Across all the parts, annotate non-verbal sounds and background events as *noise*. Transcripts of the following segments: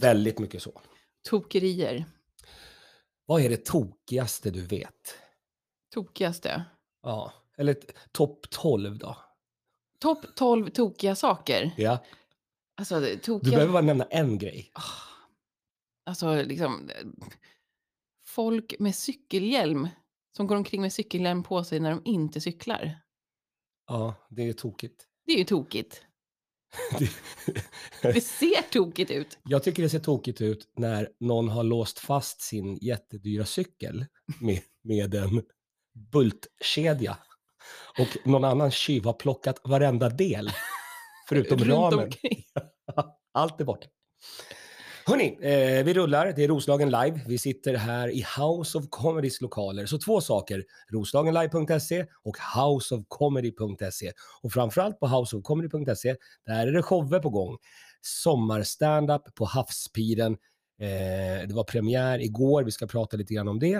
Väldigt mycket så. Tokerier. Vad är det tokigaste du vet? Tokigaste. Ja, eller topp 12 då? Topp 12 tokiga saker. Ja. Alltså, det- Du tokiga... behöver bara nämna en grej. Ah, Alltså, liksom... Folk med cykelhjälm som går omkring med cykelhjälm på sig när de inte cyklar. Ja, det är tokigt. Det är ju tokigt. Det ser tokigt ut. Jag tycker det ser tokigt ut när någon har låst fast sin jättedyra cykel med, med en bultkedja och någon annan tjuv har plockat varenda del förutom ramen. *laughs* Allt är borta. Hörni, eh, vi rullar. Det är Roslagen Live. Vi sitter här i House of Comedys lokaler. Så två saker. Roslagenlive.se och houseofcomedy.se. Och framförallt på houseofcomedy.se, där är det shower på gång. Sommarstandup på Havspiren. Eh, det var premiär igår, vi ska prata lite grann om det.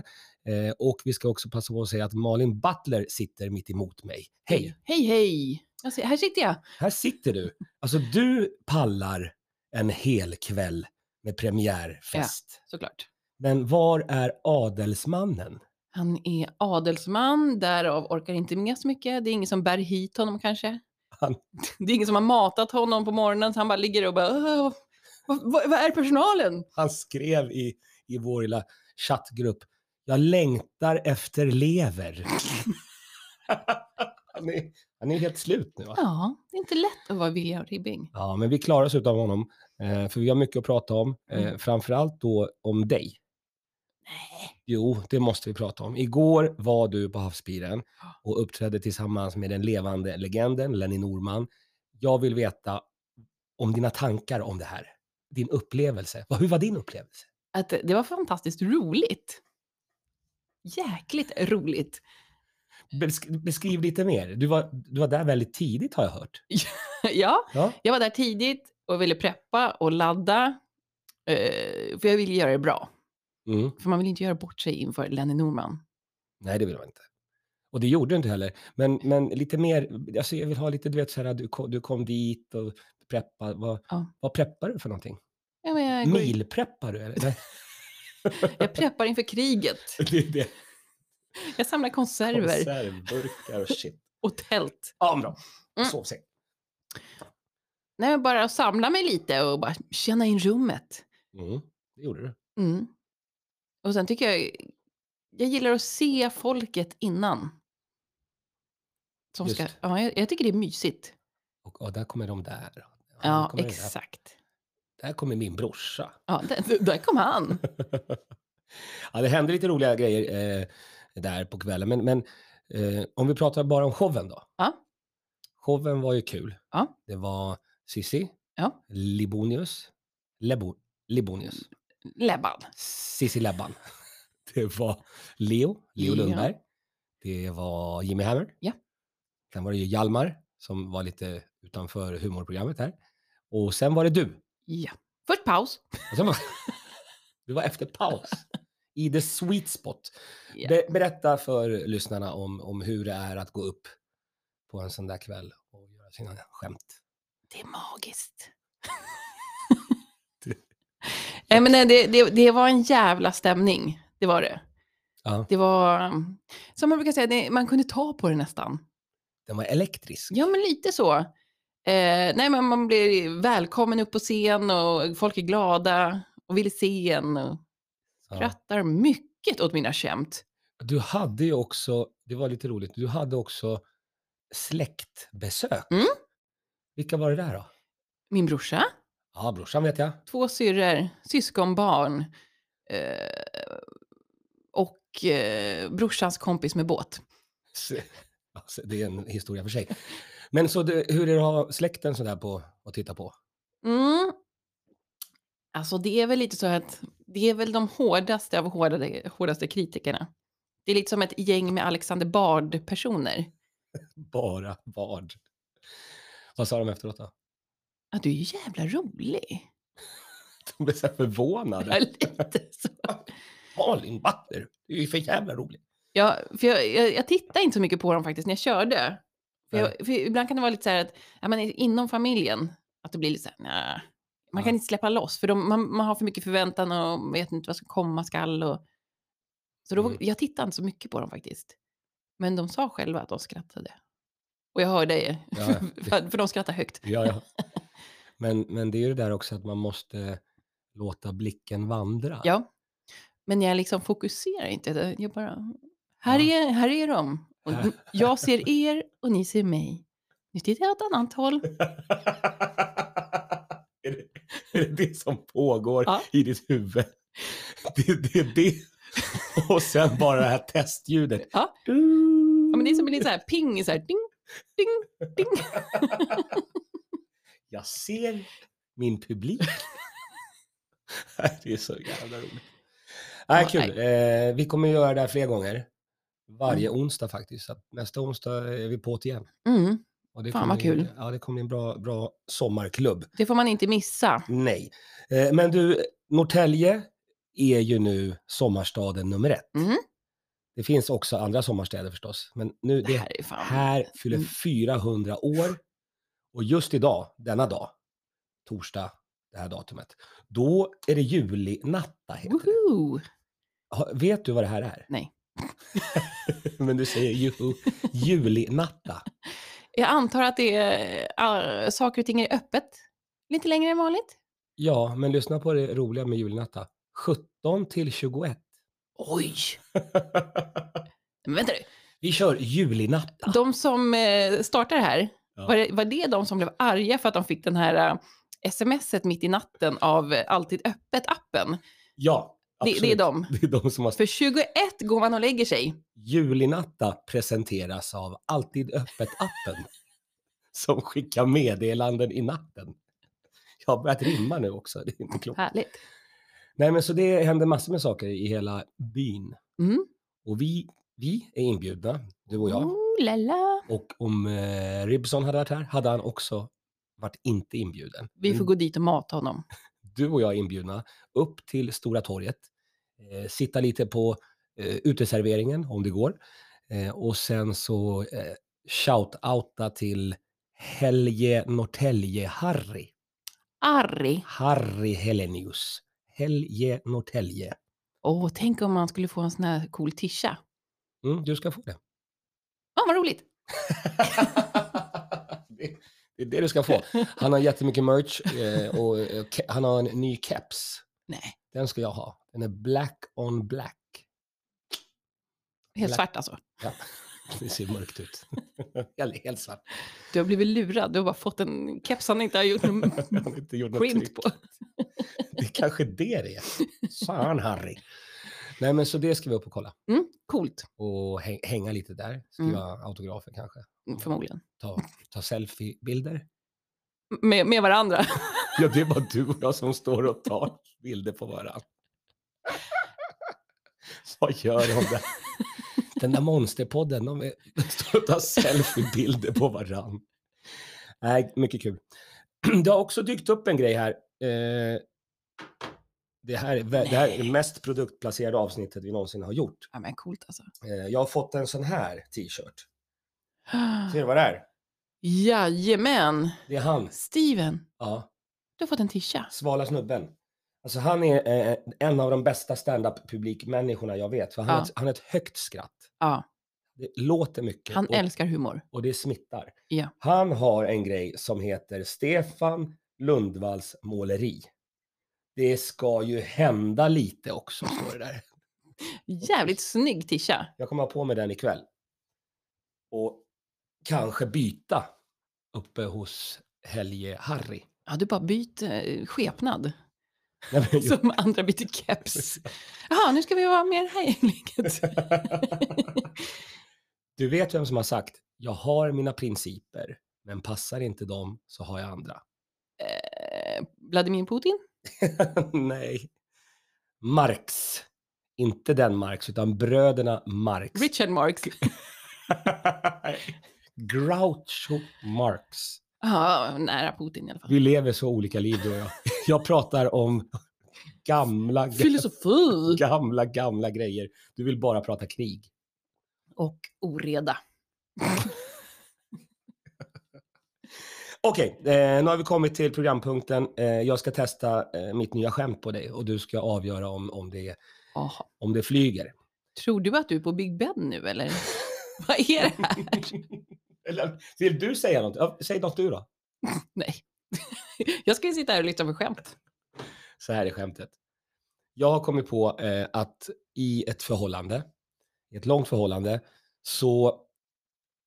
Eh, och vi ska också passa på att säga att Malin Butler sitter mitt emot mig. Hej! Hej, hej. Ser, här sitter jag. Här sitter du. Alltså du pallar en hel kväll med premiärfest. Såklart. Men var är adelsmannen? Han är adelsman, därav orkar inte med så mycket. Det är ingen som bär hit honom kanske. Han- *laughs* Det är ingen som har matat honom på morgonen så han bara ligger och bara "Åh, vad, vad, är personalen? Han skrev i, i vår lilla chattgrupp, jag längtar efter lever. *laughs* han, är, han är helt slut nu va? Ja, det är inte lätt att vara William Ribbing. Ja, men vi klarar oss utan honom. Eh, för vi har mycket att prata om. Eh, Mm. framförallt då om dig. Nej. Jo, det måste vi prata om. Igår var du på Havsbiren och uppträdde tillsammans med den levande legenden Lenny Norman. Jag vill veta om dina tankar om det här. Din upplevelse. Hur var din upplevelse? Att det var fantastiskt roligt. Jäkligt roligt. Besk- beskriv lite mer. Du var, du var där väldigt tidigt har jag hört. *laughs* ja, Ja, jag var där tidigt och ville preppa och ladda. Eh, för jag ville göra det bra. mm. För man vill inte göra bort sig inför Lenny Norman. Nej, det vill man inte. Och det gjorde du inte heller. Men, men lite mer, alltså jag vill ha lite, du vet så här, du kom, du kom dit och preppade. Vad, Ja. vad preppar du för någonting? Ja, jag, går, Milpreppar du eller? *laughs* Jag preppar inför kriget. *laughs* det det. Jag samlar konserver Konservburkar och shit. och tält. Ja, bra. Mm. Sovsäck. Nej, bara samla mig lite och bara känna in rummet. Mm, det gjorde du. Mm. Och sen tycker jag, jag gillar att se folket innan. Som ska, ja, jag, jag tycker det är mysigt. Och, och där kommer de där. Ja, Ja, kommer det där. exakt. Där kommer min brorsa. Ja, där, där kom han. *laughs* ja, det hände lite roliga grejer eh, där på kvällen. Men, men eh, om vi pratar bara om showen då. Ja. Showen var ju kul. Ja. Det var Sissi, Ja. Libonius, Lebo, Libonius, Lebban. Sissi Lebban. *laughs* Det var Leo, Leo. Lundberg. Det var Jimmy Hammer. Ja. Sen var det ju Hjalmar som var lite utanför humorprogrammet här. Och sen var det du. Ja. Först paus. Var, *laughs* *laughs* du var efter paus. I the sweet spot. Ja. Be, berätta för lyssnarna om, om hur det är att gå upp på en sån där kväll och göra sina skämt. Det är magiskt. *laughs* Det- Nej, men nej, det, det, det var en jävla stämning. Det var det. Ja, Det var, som man brukar säga, det, man kunde ta på det nästan. den var elektrisk. Ja, men lite så. Eh, nej, men man blir välkommen upp på scen och folk är glada och vill se en och Ja. skrattar mycket åt mina skämt. Du hade ju också, det var lite roligt, du hade också släktbesök. Mm. Vilka var det där då? Min brorsa, Ja, brorsan vet jag. två syrror, syskonbarn eh, och eh, brorsans kompis med båt. Det är en historia för sig. Men så det, hur är det att ha släkten sådär på att titta på? Mm. Alltså det är väl lite så att det är väl de hårdaste av hårdade, hårdaste kritikerna. Det är lite som ett gäng med Alexander Bard-personer. *laughs* Bara vad? Vad sa de efteråt då? Ja, du är ju jävla rolig. *laughs* De blev så här förvånade. Ja, lite så. *laughs* Malin Butler, du är ju för jävla rolig. Ja, för jag, jag, jag tittar inte så mycket på dem faktiskt när jag körde. För, jag, för ibland kan det vara lite så här att ja, men inom familjen, att det blir lite så här, nej, Man Ja. kan inte släppa loss, för de, man, man har för mycket förväntan och vet inte vad som komma skall. Och... Så då, Mm. jag tittade inte så mycket på dem faktiskt. Men de sa själva att de skrattade. Och jag hörde det, Ja, *laughs* för, för de skrattar högt. Ja, ja. *laughs* Men, men det är ju det där också att man måste låta blicken vandra. Ja. Men jag liksom fokuserar inte. Jag bara, här, är, här är de. Och jag ser *laughs* er och ni ser mig. Nu tittar jag åt annat håll. är, det, är det det som pågår Ja. i ditt huvud? Det, det det. Och sen bara det här testljudet. Ja. Ja, men det är som en liten så här ping, så här ding, ding, ding. *laughs* Jag ser min publik. *laughs* det är så jävla roligt. Nej, kul. Eh, vi kommer göra det här fler gånger. Varje onsdag faktiskt. Så nästa onsdag är vi på det igen. Mm, Och det Fan, vad kul. Ja, det kommer bli en bra, bra sommarklubb. det får man inte missa. Nej. Eh, men du, Norrtälje är ju nu sommarstaden nummer ett. Mm. Det finns också andra sommarstäder förstås. Men nu, Det det här är fan... här fyller Mm. 400 år. Och just idag, denna dag, torsdag, det här datumet, då är det julinatta. Heter det. Woho! Ha- Vet du vad det här är? Nej. *laughs* Men du säger juhu, julinatta. Jag antar att det är, äh, saker och ting är öppet lite längre än vanligt. Ja, men lyssna på det roliga med julinatta. 17 till 21. Oj! Men vänta nu. Vi kör julinatta. De som eh, startar här, Ja. var, det, var det de som blev arga för att de fick den här äh, smset mitt i natten av äh, Alltid Öppet-appen? Ja, Det, det är de. Det är de som har... För 21 går man och lägger sig. Julinatta presenteras av Alltid Öppet-appen. *laughs* som skickar meddelanden i natten. Jag har börjat rimma nu också, det är inte klokt. Härligt. Nej, men så det händer massor med saker i hela byn. Mm. Och vi, vi är inbjudna, du och jag. Oh, lala. Och om eh, Ribson hade varit här hade han också varit inte inbjuden. Vi får gå dit och mata honom. *laughs* Du och jag är inbjudna upp till Stora torget, eh, sitta lite på eh, uteserveringen om det går. Eh, och sen så eh, shout-outa till Helge Norrtälje-Harry. Arri. Harry Helenius. Helge Norrtälje. Åh, tänk om man skulle få en sån här cool tisha. Mm, du ska få det. Ja, vad roligt. *laughs* det. Det är det du ska få. Han har jättemycket merch eh, och eh, han har en ny keps. Nej, Den ska jag ha. Den är black on black. helt Black- svart alltså. Ja, det ser mörkt ut. *laughs* Eller helt svart. Du har blivit lurad. Du har bara fått en keps han inte har gjort någon *laughs* har inte gjort något print på. *laughs* Det är kanske det det är. Fan Harry. Nej men så det ska vi upp och kolla. Mm, coolt, Och häng, hänga lite där. Skriva autografer kanske. Mm, förmodligen. Ta, ta selfiebilder. Med, med varandra. Ja, det är bara du och jag som står och tar bilder på varandra. Vad gör de där? Den där monsterpodden, de, är, de står och tar selfiebilder på varandra. Nej, mycket kul. Det har också dykt upp en grej här. Eh, det, här är, det här är det mest produktplacerade avsnittet vi någonsin har gjort. Ja, men coolt alltså. Eh, jag har fått en sån här t-shirt. *gasps* Ser du vad det är? Jajamän. Det är han. Steven, Ja. du har fått en tisha. Svala snubben. Alltså han är eh, en av de bästa stand-up publikmänniskorna jag vet. För han, Ja. har ett, han har ett högt skratt. Ja, Det låter mycket han och, älskar humor. och det smittar. Ja. Han har en grej som heter Stefan Lundvalls måleri. Det ska ju hända lite också, står det där. *laughs* Jävligt snygg tisha. Jag kommer ha på mig den ikväll. Och kanske byta uppe hos Helge Harry. Ja, du bara byter eh, skepnad. Nej, Som andra byter keps. Jaha, nu ska vi vara mer här. *laughs* Du vet vem som har sagt, jag har mina principer, men passar inte dem så har jag andra. Eh, Vladimir Putin? *laughs* Nej. Marx. Inte den Marx, utan bröderna Marx. Richard Marx? *laughs* Groucho Marx. Ja, nära Putin i alla fall. Vi lever så olika liv du och jag. *laughs* Jag pratar om gamla, ga- Filosofi! gamla, gamla grejer. Du vill bara prata krig. Och oreda. *laughs* Okej, eh, nu har vi kommit till programpunkten. Eh, jag ska testa eh, mitt nya skämt på dig och du ska avgöra om, om, det, om det flyger. Tror du att du är på Big Ben nu eller? *laughs* Vad är det här? Eller vill du säga något? Ja, Säg något du då. *laughs* Nej. *laughs* Jag ska ju sitta här och lyssna på skämt. Så här är skämtet. Jag har kommit på eh, att i ett förhållande, i ett långt förhållande, så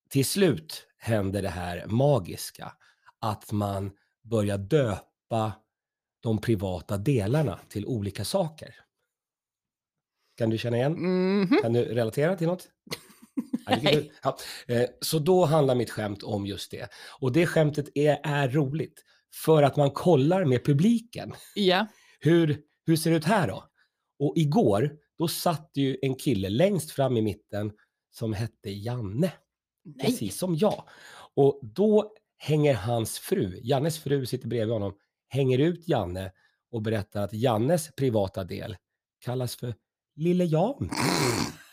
till slut händer det här magiska. Att man börjar döpa de privata delarna till olika saker. Kan du känna igen? Mhm. Kan du relatera till något? Ja. Eh, Så då handlar mitt skämt om just det. Och det skämtet är, är roligt för att man kollar med publiken. Ja. Hur, hur ser det ut här då? Och igår, då satt ju en kille längst fram i mitten som hette Janne, Nej. precis som jag. Och då hänger hans fru, Jannes fru sitter bredvid honom, hänger ut Janne och berättar att Jannes privata del kallas för Lille Jan. *laughs*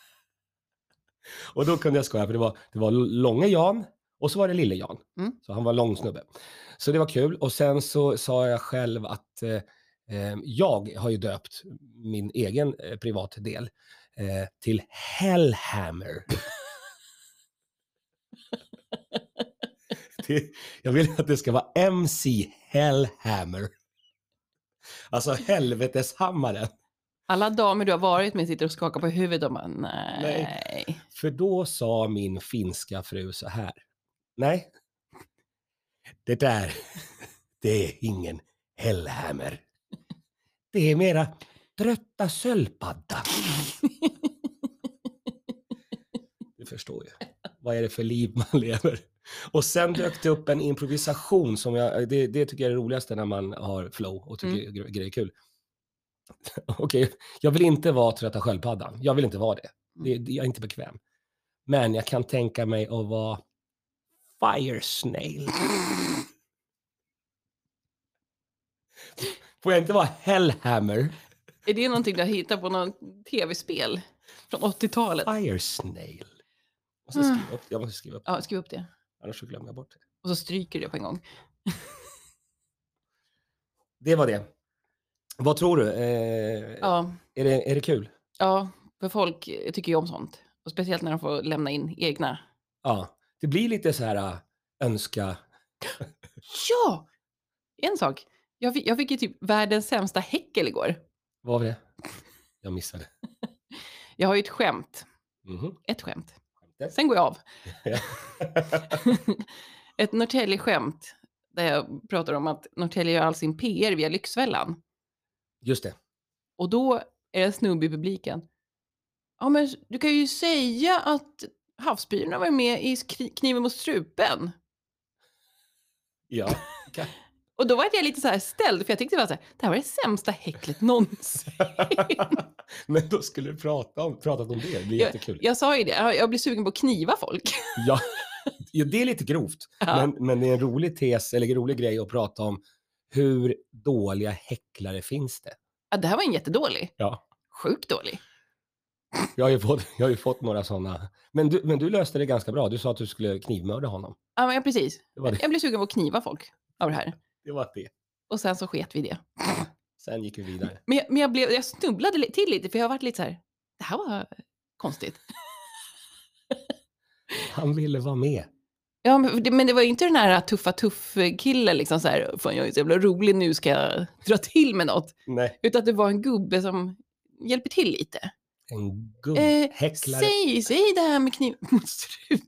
*laughs* och då kunde jag skoja, för det var, det var Långe Jan och så var det Lille Jan. Mm. Så han var lång snubbe. Så det var kul. Och sen så sa jag själv att eh, eh, jag har ju döpt min egen eh, privat del eh, till Hellhammer. *laughs* det, jag vill att det ska vara MC Hellhammer. Alltså helveteshammaren. Alla damer du har varit med sitter och skakar på huvudet och bara nej. Nej. För då sa min finska fru så här. Nej, det där, det är ingen Hellhammer. Det är mera trötta sköldpadda. Du förstår ju. Vad är det för liv man lever? Och sen dök det upp en improvisation som jag, det, det tycker jag är det roligaste när man har flow och tycker Mm. gre- grejer är kul. *laughs* Okej, jag vill inte vara trötta sköldpaddan. Jag vill inte vara det. det. det- Jag är inte bekväm. Men jag kan tänka mig att vara fire snail. *laughs* Får jag inte vara hellhammer? Är det någonting du har hittat på något tv-spel från 80-talet? Fire snail. Jag måste skriva upp, jag måste skriva upp Ja, skriv upp det. annars så glömmer jag bort det. Och så stryker du det på en gång. Det var det. Vad tror du? Eh, Ja, är, det, är det kul? ja, för folk tycker ju om sånt. Och speciellt när de får lämna in egna. Ja. Det blir lite så här äh, önska. Ja! En sak. Jag fick, jag fick ju typ världens sämsta häckel igår. Vad var det? Jag missade. *laughs* Jag har ju ett skämt. Mhm. Ett skämt. Skämtet. Sen går jag av. *laughs* Ett Norrtälje-skämt. Där jag pratar om att Norrtälje gör all sin PR via Lyxfällan. Just det. Och då är det snubbe i publiken. Ja, men du kan ju säga att Havsbyarna var med i Kniven mot strupen. Ja. Okej. *laughs* Och då var jag lite så här ställd, för jag tyckte det var så här, det här var det sämsta häcklet någonsin. *laughs* Men då skulle du prata om, pratat om det. Det blir jättekul. Jag sa ju det, jag jag blir sugen på att kniva folk. Ja. ja, det är lite grovt. Ja. Men, men det är en rolig tes, eller en rolig grej att prata om. Hur dåliga häcklare finns det? Ja, det här var en jättedålig. Ja. Sjukt dålig. Jag har ju fått, jag har ju fått några sådana. Men du, men du löste det ganska bra. Du sa att du skulle knivmörda honom. Ja, men precis. Det var det. Jag blev sugen på att kniva folk av det här. Det var det. Och sen så sket vi det. Sen gick vi vidare. Men, jag, men jag, blev, jag snubblade till lite, för jag har varit lite så här, det här var konstigt. Han ville vara med. Ja, men det, men det var ju inte den här tuffa tuff-killen, liksom så här, fan jag är så jävla rolig, nu ska jag dra till med något. Nej. Utan att det var en gubbe som hjälper till lite. En Eh, gubbhäcklare. säg, säg det här med kniv *laughs* mot strup.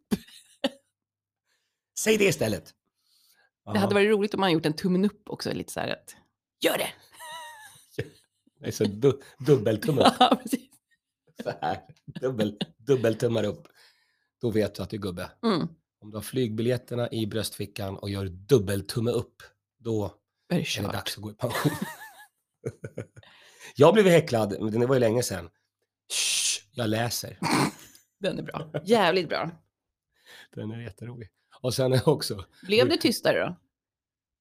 Säg det istället. Det hade varit roligt om man gjort en tummen upp också, lite så här att, gör det! *laughs* Det är så du, dubbeltumme upp. *laughs* Ja, precis. Så här. Dubbel, dubbeltummar upp. Då vet du att du är gubbe. Mm. Om du har flygbiljetterna i bröstfickan och gör dubbeltumme upp, då Är det är det dags att gå i pension. *laughs* jag blev häcklad, men det var ju länge sedan. Shh, jag läser. *laughs* Den är bra. Jävligt bra. Den är jätterolig. Och sen är *laughs* också, Blev det tystare då?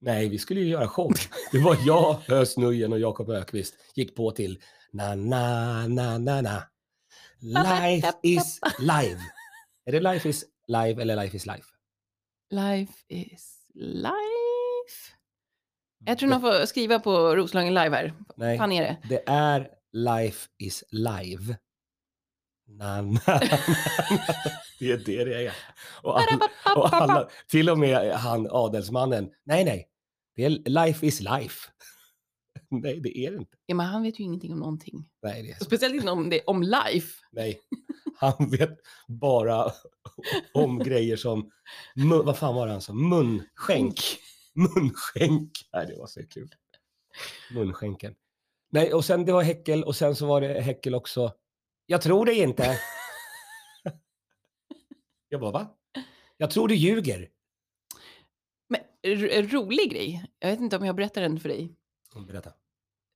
nej vi skulle ju göra show. Det var jag, Hös Nujen och Jakob Ökvist gick på till na na na na na. Life is live. Är det life is live eller life is life? Life is life. Jag tror någon får skriva på Roslagen live här. Nej, fan är det? det är life is live. Na, *laughs* na, na, na. Det är det det är. Och alla, och alla, till och med han adelsmannen. Nej, nej. Det är life is life. Nej, det är det inte. Ja, men han vet ju ingenting om någonting. Nej, det är så. speciellt inte om, det, om life. Nej. Han vet bara om grejer som, mun, vad fan var det han sa? Munskänk. Munskänk. Nej, det var så kul. Munskänken. Nej, och sen det var häckel och sen så var det häckel också. Jag tror det inte. *laughs* Jag bara, va? Jag tror du ljuger. Men rolig grej. Jag vet inte om jag berättar den för dig. Berätta.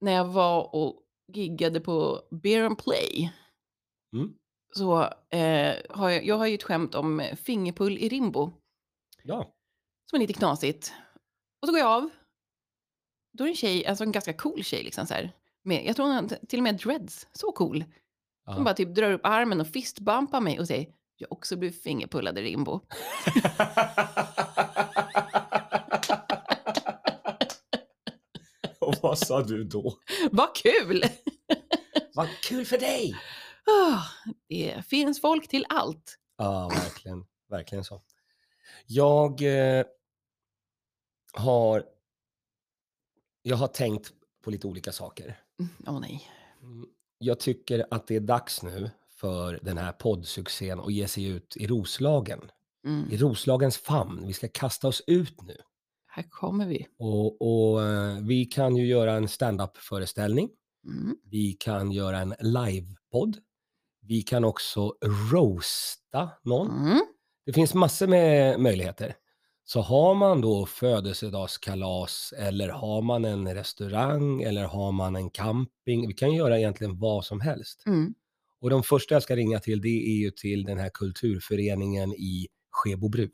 När jag var och giggade på Beer and Play. Mm. Så eh, har jag, jag har ju ett skämt om fingerpull i Rimbo. Ja. Som är lite knasigt. Och så går jag av. Då är det en tjej, alltså en ganska cool tjej liksom så här. Med, jag tror hon har till och med dreads. Så cool. Hon ja. bara typ drar upp armen och fistbumpar mig och säger jag också blivit fingerpullad i Rimbo. *laughs* och *laughs* vad sa du då? Vad kul! Vad kul för dig! Ah, det finns folk till allt. Ja, verkligen. Verkligen så. Jag eh, har... Jag har tänkt på lite olika saker. Mm, Åh nej. Mm, Jag tycker att det är dags nu för den här poddsuccén att ge sig ut i Roslagen. Mm. I Roslagens famn. Vi ska kasta oss ut nu. Här kommer vi. Och, och eh, vi kan ju göra en stand-up-föreställning. Mm. Vi kan göra en livepodd. Vi kan också roasta någon. Mm. Det finns massor med möjligheter. Så har man då födelsedagskalas eller har man en restaurang eller har man en camping. Vi kan göra egentligen vad som helst. Mm. Och de första jag ska ringa till det är ju till den här kulturföreningen i Skebobruk.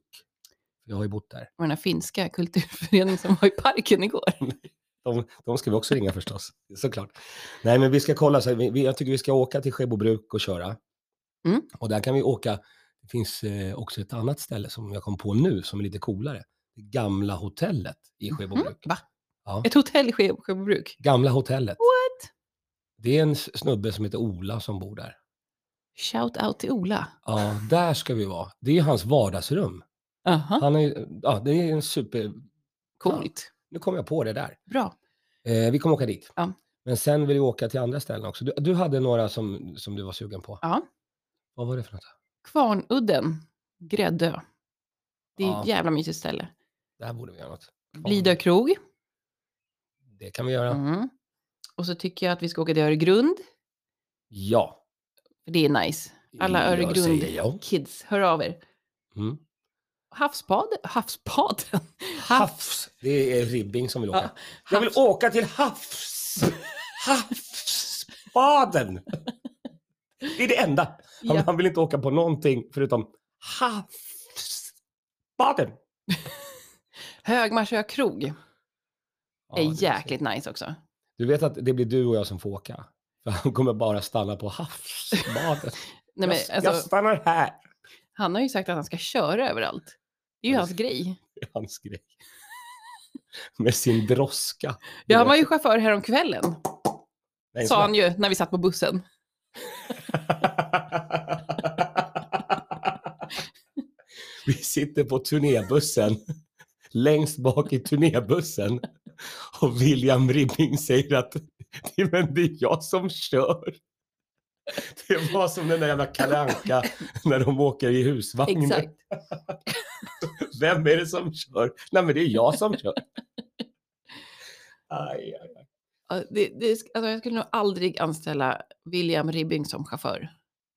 Jag har ju bott där. Och den här finska kulturföreningen som var i parken igår. *laughs* De, de ska vi också ringa förstås, såklart. Nej, men vi ska kolla. Så vi, vi- jag tycker vi ska åka till Skebobruk och köra. Mm. Och där kan vi åka. Det finns eh, också ett annat ställe som jag kom på nu som är lite coolare. Det gamla hotellet i Skebobruk. Mm. Va? Ja, Ett hotell i Ske- Skebobruk? gamla hotellet. What? Det är en snubbe som heter Ola som bor där. Shout out till Ola. Ja, där ska vi vara. Det är hans vardagsrum. Aha. Han är, ja, det är en super... Coolt. Nu kom jag på det där. Bra. Eh, vi kommer åka dit. Ja. Men sen vill vi åka till andra ställen också. Du, du hade några som, som du var sugen på. Ja. Vad var det för något? Kvarnudden. Gräddö. Det är Ja. ett jävla mysigt ställe. Där borde vi göra något. Blidö krog. Det kan vi göra. Mm. Och så tycker jag att vi ska åka till Öregrund. Ja. För det är nice. Alla ja. Öregrund-kids, hör av er. Mm. Havsbad? Havsbaden? *laughs* Havs. Det är Ribbing som vill åka. Ja, Jag vill åka till havs. Havsbaden. Det är det enda. Han, *laughs* Ja. han vill inte åka på någonting förutom havsbaden. *laughs* Högmarsö krog Ja, är är jäkligt nice också. Du vet att det blir du och jag som får åka. För han kommer bara stanna på havsbaden. Nej, men, jag, jag alltså, stannar här. han har ju sagt att han ska köra överallt. Det är ju hans grej. Det är hans grej. *laughs* *laughs* Med sin droska. Ja, han var ju chaufför häromkvällen, Nej, sa han ju när vi satt på bussen. *laughs* Vi sitter på turnébussen, längst bak i turnébussen. Och William Ribbing säger att "Nej, men det är jag som kör. *laughs* Det var som den där jävla Kalle Anka när de åker i husvagn. Exakt. *laughs* Vem är det som kör? Nej men det är jag som kör. Aj, aj, aj. Det, det, alltså, jag skulle nog aldrig anställa William Ribbing som chaufför.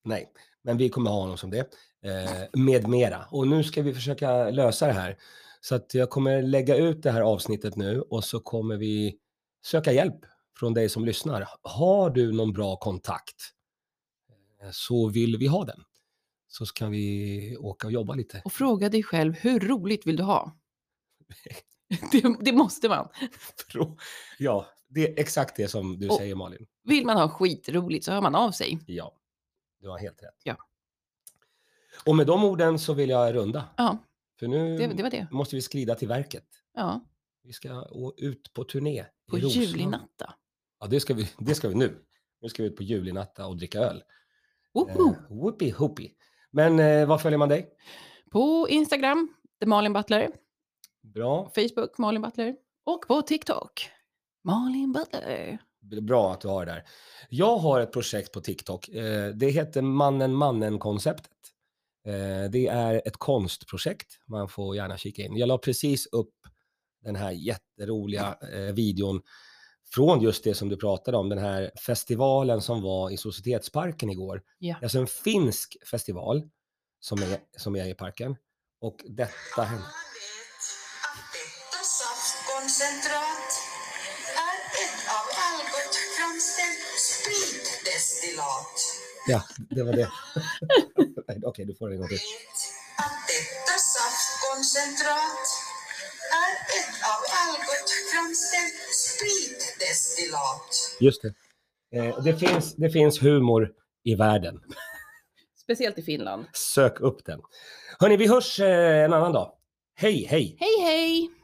Nej, men vi kommer ha honom som det. Eh, med mera. Och nu ska vi försöka lösa det här. Så att jag kommer lägga ut det här avsnittet nu och så kommer vi söka hjälp från dig som lyssnar. Har du någon bra kontakt så vill vi ha den. Så kan vi åka och jobba lite. Och fråga dig själv, hur roligt vill du ha? *laughs* Det, det måste man. Ja, det är exakt det som du Och- säger Malin. Vill man ha skitroligt så hör man av sig. Ja, du har helt rätt. Ja. Och med de orden så vill jag runda. Ja. För nu Det, det det. måste vi skrida till verket. Ja, Vi ska ut på turné. på julinatta. Ja, det ska, vi, det ska vi nu. Nu ska vi ut på julinatta och dricka öl. Woho! Eh, whoopie hoopie. Men eh, var följer man dig? På Instagram, The Malin Butler. Bra. Facebook, Malin Butler. Och på TikTok, Malin Butler. Bra att du har det där. Jag har ett projekt på TikTok. Eh, det heter Mannen Mannen-konceptet. Eh, det är ett konstprojekt. Man får gärna kika in. Jag la precis upp den här jätteroliga eh, videon från just det som du pratade om, den här festivalen som var i Societetsparken igår. Ja. Det är Alltså en finsk festival som är, som är i parken. Och detta detta saftkoncentrat är ett av Algot framställt spritdestillat. Ja, det var det. *laughs* Okej, du får det en gång till. Att detta saftkoncentrat är ett av Algot framställt spritdestillat. Just det. Eh, det, finns, det finns humor i världen. Speciellt i Finland. Sök upp den. Hörni, vi hörs eh, en annan dag. Hej, hej! Hej